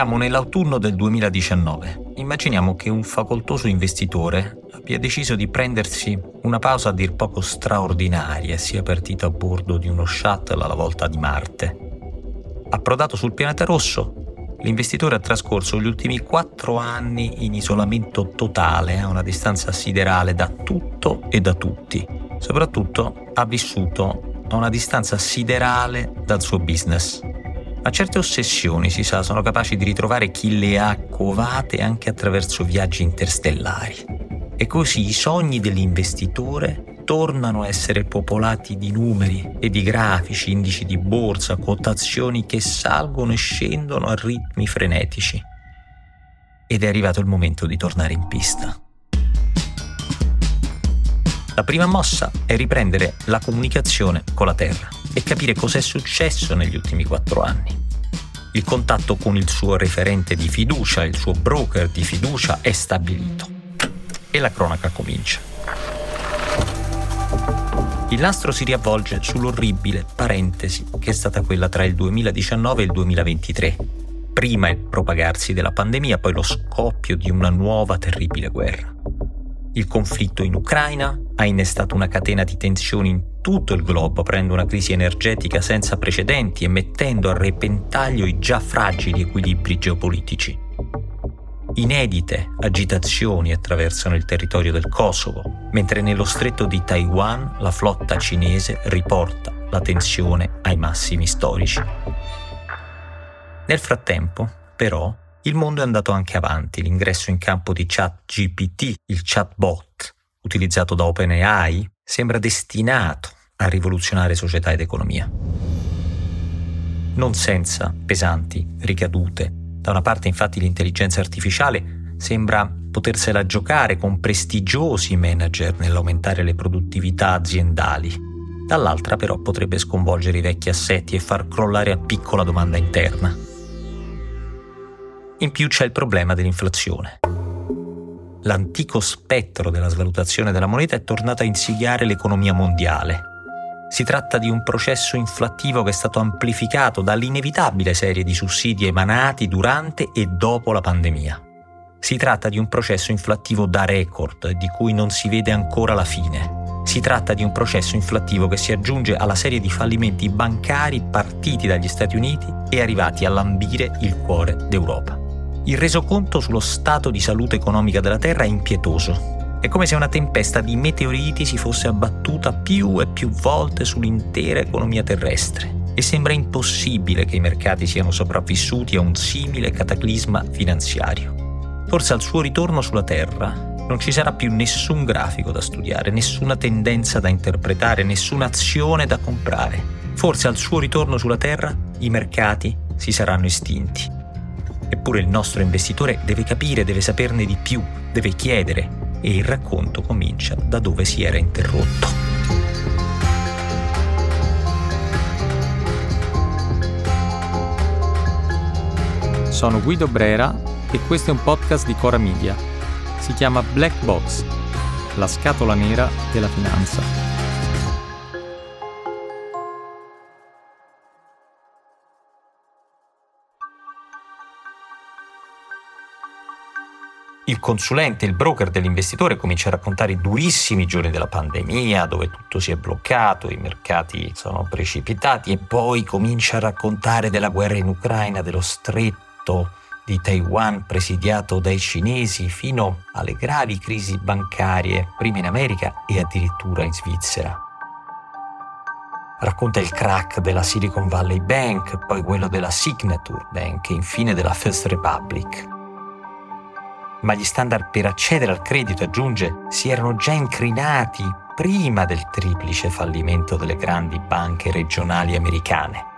Siamo nell'autunno del 2019. Immaginiamo che un facoltoso investitore abbia deciso di prendersi una pausa a dir poco straordinaria e sia partito a bordo di uno shuttle alla volta di Marte. Approdato sul pianeta rosso, l'investitore ha trascorso gli ultimi quattro anni in isolamento totale a una distanza siderale da tutto e da tutti. Soprattutto ha vissuto a una distanza siderale dal suo business. Ma certe ossessioni, si sa, sono capaci di ritrovare chi le ha covate anche attraverso viaggi interstellari. E così i sogni dell'investitore tornano a essere popolati di numeri e di grafici, indici di borsa, quotazioni che salgono e scendono a ritmi frenetici. Ed è arrivato il momento di tornare in pista. La prima mossa è riprendere la comunicazione con la Terra e capire cosa è successo negli ultimi quattro anni. Il contatto con il suo referente di fiducia, il suo broker di fiducia è stabilito. E la cronaca comincia. Il nastro si riavvolge sull'orribile parentesi che è stata quella tra il 2019 e il 2023. Prima il propagarsi della pandemia, poi lo scoppio di una nuova terribile guerra. Il conflitto in Ucraina ha innestato una catena di tensioni in tutto il globo, aprendo una crisi energetica senza precedenti e mettendo a repentaglio i già fragili equilibri geopolitici. Inedite agitazioni attraversano il territorio del Kosovo, mentre nello stretto di Taiwan la flotta cinese riporta la tensione ai massimi storici. Nel frattempo, però, il mondo è andato anche avanti. L'ingresso in campo di ChatGPT, il chatbot utilizzato da OpenAI, sembra destinato a rivoluzionare società ed economia. Non senza pesanti ricadute da una parte infatti l'intelligenza artificiale sembra potersela giocare con prestigiosi manager nell'aumentare le produttività aziendali. Dall'altra però potrebbe sconvolgere i vecchi assetti e far crollare a piccola domanda interna. In più c'è il problema dell'inflazione. L'antico spettro della svalutazione della moneta è tornato a insidiare l'economia mondiale si tratta di un processo inflattivo che è stato amplificato dall'inevitabile serie di sussidi emanati durante e dopo la pandemia. Si tratta di un processo inflattivo da record di cui non si vede ancora la fine. Si tratta di un processo inflattivo che si aggiunge alla serie di fallimenti bancari partiti dagli Stati Uniti e arrivati a lambire il cuore d'Europa. Il resoconto sullo stato di salute economica della Terra è impietoso è come se una tempesta di meteoriti si fosse abbattuta più e più volte sull'intera economia terrestre e sembra impossibile che i mercati siano sopravvissuti a un simile cataclisma finanziario. Forse al suo ritorno sulla Terra non ci sarà più nessun grafico da studiare, nessuna tendenza da interpretare, nessuna azione da comprare. Forse al suo ritorno sulla Terra i mercati si saranno estinti. Eppure il nostro investitore deve capire, deve saperne di più, deve chiedere, e il racconto comincia da dove si era interrotto. Sono Guido Brera e questo è un podcast di Cora Media. Si chiama Black Box, la scatola nera della finanza. Il consulente, il broker dell'investitore comincia a raccontare i durissimi giorni della pandemia, dove tutto si è bloccato, i mercati sono precipitati e poi comincia a raccontare della guerra in Ucraina, dello stretto di Taiwan presidiato dai cinesi fino alle gravi crisi bancarie, prima in America e addirittura in Svizzera. Racconta il crack della Silicon Valley Bank, poi quello della Signature Bank e infine della First Republic ma gli standard per accedere al credito, aggiunge, si erano già incrinati prima del triplice fallimento delle grandi banche regionali americane.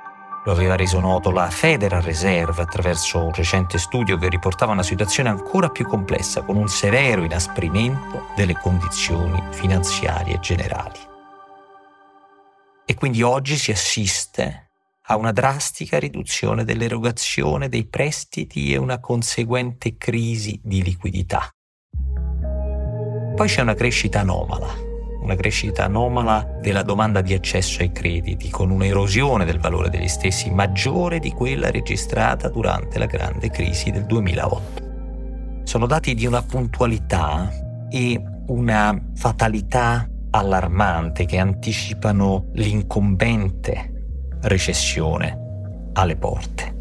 Lo aveva reso noto la Federal Reserve attraverso un recente studio che riportava una situazione ancora più complessa, con un severo inasprimento delle condizioni finanziarie generali. E quindi oggi si assiste a una drastica riduzione dell'erogazione dei prestiti e una conseguente crisi di liquidità. Poi c'è una crescita anomala, una crescita anomala della domanda di accesso ai crediti, con un'erosione del valore degli stessi maggiore di quella registrata durante la grande crisi del 2008. Sono dati di una puntualità e una fatalità allarmante che anticipano l'incombente recessione alle porte.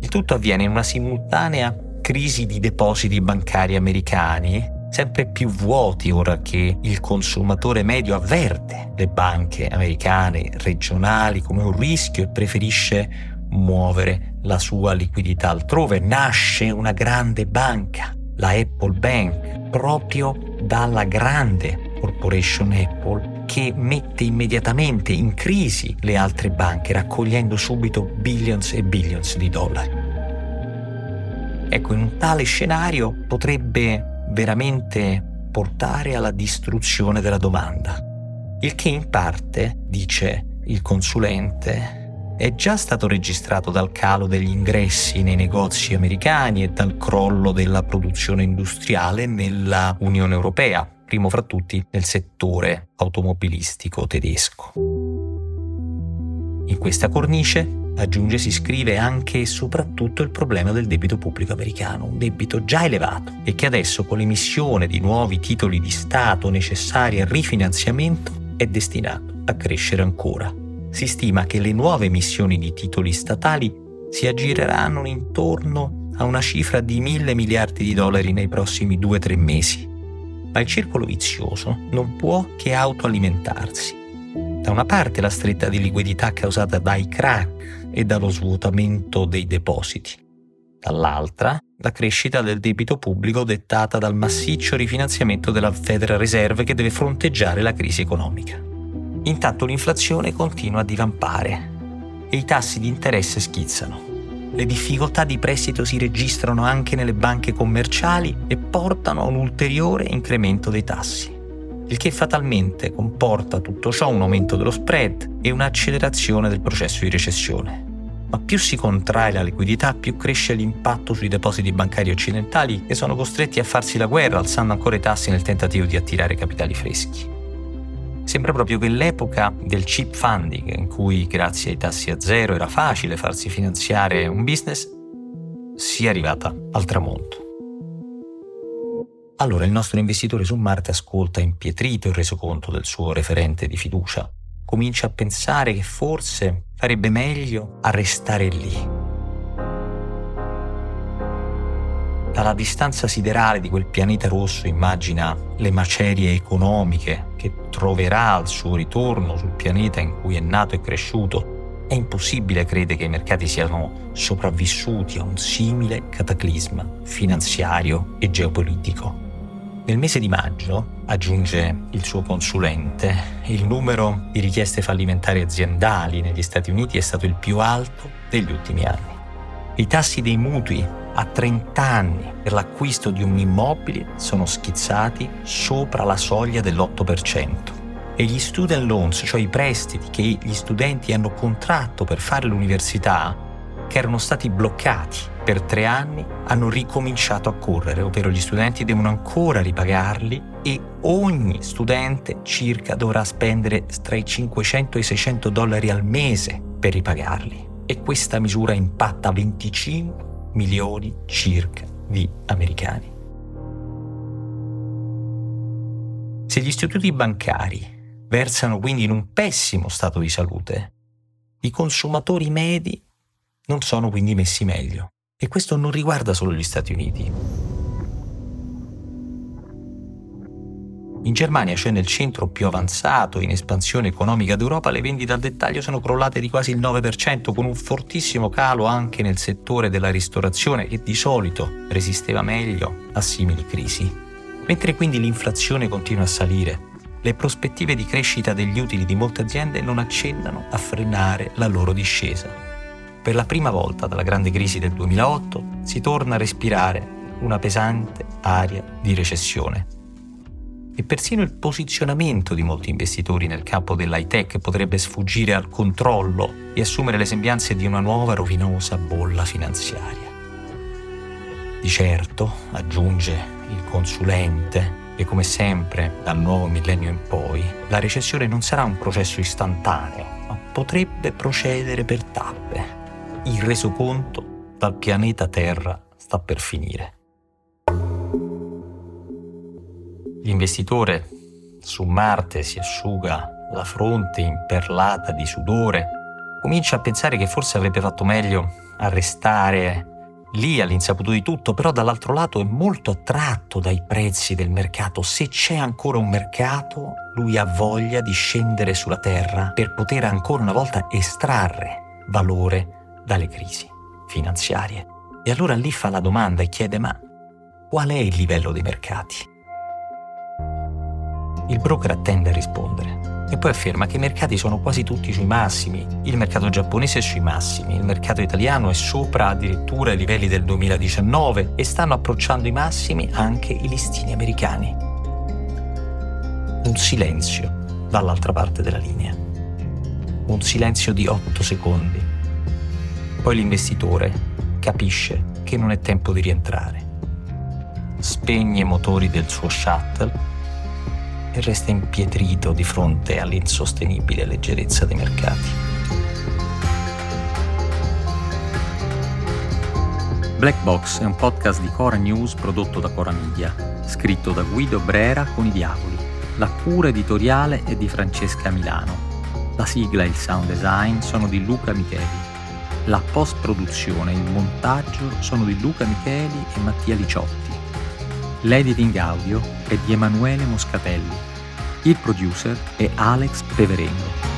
Il tutto avviene in una simultanea crisi di depositi bancari americani, sempre più vuoti ora che il consumatore medio avverte le banche americane regionali come un rischio e preferisce muovere la sua liquidità altrove. Nasce una grande banca, la Apple Bank, proprio dalla grande corporation Apple che mette immediatamente in crisi le altre banche raccogliendo subito billions e billions di dollari. Ecco, in un tale scenario potrebbe veramente portare alla distruzione della domanda, il che in parte, dice il consulente, è già stato registrato dal calo degli ingressi nei negozi americani e dal crollo della produzione industriale nella Unione Europea, primo fra tutti nel settore automobilistico tedesco. In questa cornice, aggiunge, si scrive anche e soprattutto il problema del debito pubblico americano, un debito già elevato e che adesso con l'emissione di nuovi titoli di Stato necessari al rifinanziamento è destinato a crescere ancora si stima che le nuove emissioni di titoli statali si aggireranno intorno a una cifra di mille miliardi di dollari nei prossimi due o tre mesi. Ma il circolo vizioso non può che autoalimentarsi. Da una parte la stretta di liquidità causata dai crack e dallo svuotamento dei depositi, dall'altra la crescita del debito pubblico dettata dal massiccio rifinanziamento della Federal Reserve che deve fronteggiare la crisi economica. Intanto l'inflazione continua a divampare e i tassi di interesse schizzano. Le difficoltà di prestito si registrano anche nelle banche commerciali e portano a un ulteriore incremento dei tassi, il che fatalmente comporta tutto ciò un aumento dello spread e un'accelerazione del processo di recessione. Ma più si contrae la liquidità, più cresce l'impatto sui depositi bancari occidentali che sono costretti a farsi la guerra alzando ancora i tassi nel tentativo di attirare capitali freschi. Sembra proprio che l'epoca del cheap funding, in cui grazie ai tassi a zero era facile farsi finanziare un business, sia arrivata al tramonto. Allora il nostro investitore su Marte ascolta impietrito il resoconto del suo referente di fiducia. Comincia a pensare che forse farebbe meglio a restare lì, Dalla distanza siderale di quel pianeta rosso immagina le macerie economiche che troverà al suo ritorno sul pianeta in cui è nato e cresciuto. È impossibile credere che i mercati siano sopravvissuti a un simile cataclisma finanziario e geopolitico. Nel mese di maggio, aggiunge il suo consulente, il numero di richieste fallimentari aziendali negli Stati Uniti è stato il più alto degli ultimi anni. I tassi dei mutui a 30 anni per l'acquisto di un immobile sono schizzati sopra la soglia dell'8% e gli student loans, cioè i prestiti che gli studenti hanno contratto per fare l'università, che erano stati bloccati per tre anni, hanno ricominciato a correre, ovvero gli studenti devono ancora ripagarli e ogni studente circa dovrà spendere tra i 500 e i 600 dollari al mese per ripagarli. E questa misura impatta 25 milioni circa di americani. Se gli istituti bancari versano quindi in un pessimo stato di salute, i consumatori medi non sono quindi messi meglio. E questo non riguarda solo gli Stati Uniti. In Germania, cioè nel centro più avanzato in espansione economica d'Europa, le vendite al dettaglio sono crollate di quasi il 9%, con un fortissimo calo anche nel settore della ristorazione, che di solito resisteva meglio a simili crisi. Mentre quindi l'inflazione continua a salire, le prospettive di crescita degli utili di molte aziende non accennano a frenare la loro discesa. Per la prima volta dalla grande crisi del 2008 si torna a respirare una pesante aria di recessione e persino il posizionamento di molti investitori nel campo dell'high tech potrebbe sfuggire al controllo e assumere le sembianze di una nuova rovinosa bolla finanziaria. Di certo, aggiunge il consulente, E come sempre, dal nuovo millennio in poi, la recessione non sarà un processo istantaneo, ma potrebbe procedere per tappe. Il resoconto dal pianeta Terra sta per finire. L'investitore su Marte si asciuga la fronte imperlata di sudore, comincia a pensare che forse avrebbe fatto meglio a restare lì all'insaputo di tutto, però dall'altro lato è molto attratto dai prezzi del mercato. Se c'è ancora un mercato, lui ha voglia di scendere sulla Terra per poter ancora una volta estrarre valore dalle crisi finanziarie. E allora lì fa la domanda e chiede ma qual è il livello dei mercati? Il broker attende a rispondere e poi afferma che i mercati sono quasi tutti sui massimi. Il mercato giapponese è sui massimi, il mercato italiano è sopra addirittura i livelli del 2019 e stanno approcciando i massimi anche i listini americani. Un silenzio dall'altra parte della linea. Un silenzio di 8 secondi. Poi l'investitore capisce che non è tempo di rientrare. Spegne i motori del suo shuttle e resta impietrito di fronte all'insostenibile leggerezza dei mercati. Black Box è un podcast di Cora News prodotto da Cora Media, scritto da Guido Brera con i Diavoli. La cura editoriale è di Francesca Milano. La sigla e il sound design sono di Luca Micheli. La post-produzione e il montaggio sono di Luca Micheli e Mattia Liciotti. L'editing audio è di Emanuele Moscatelli. Il producer è Alex Peverengo.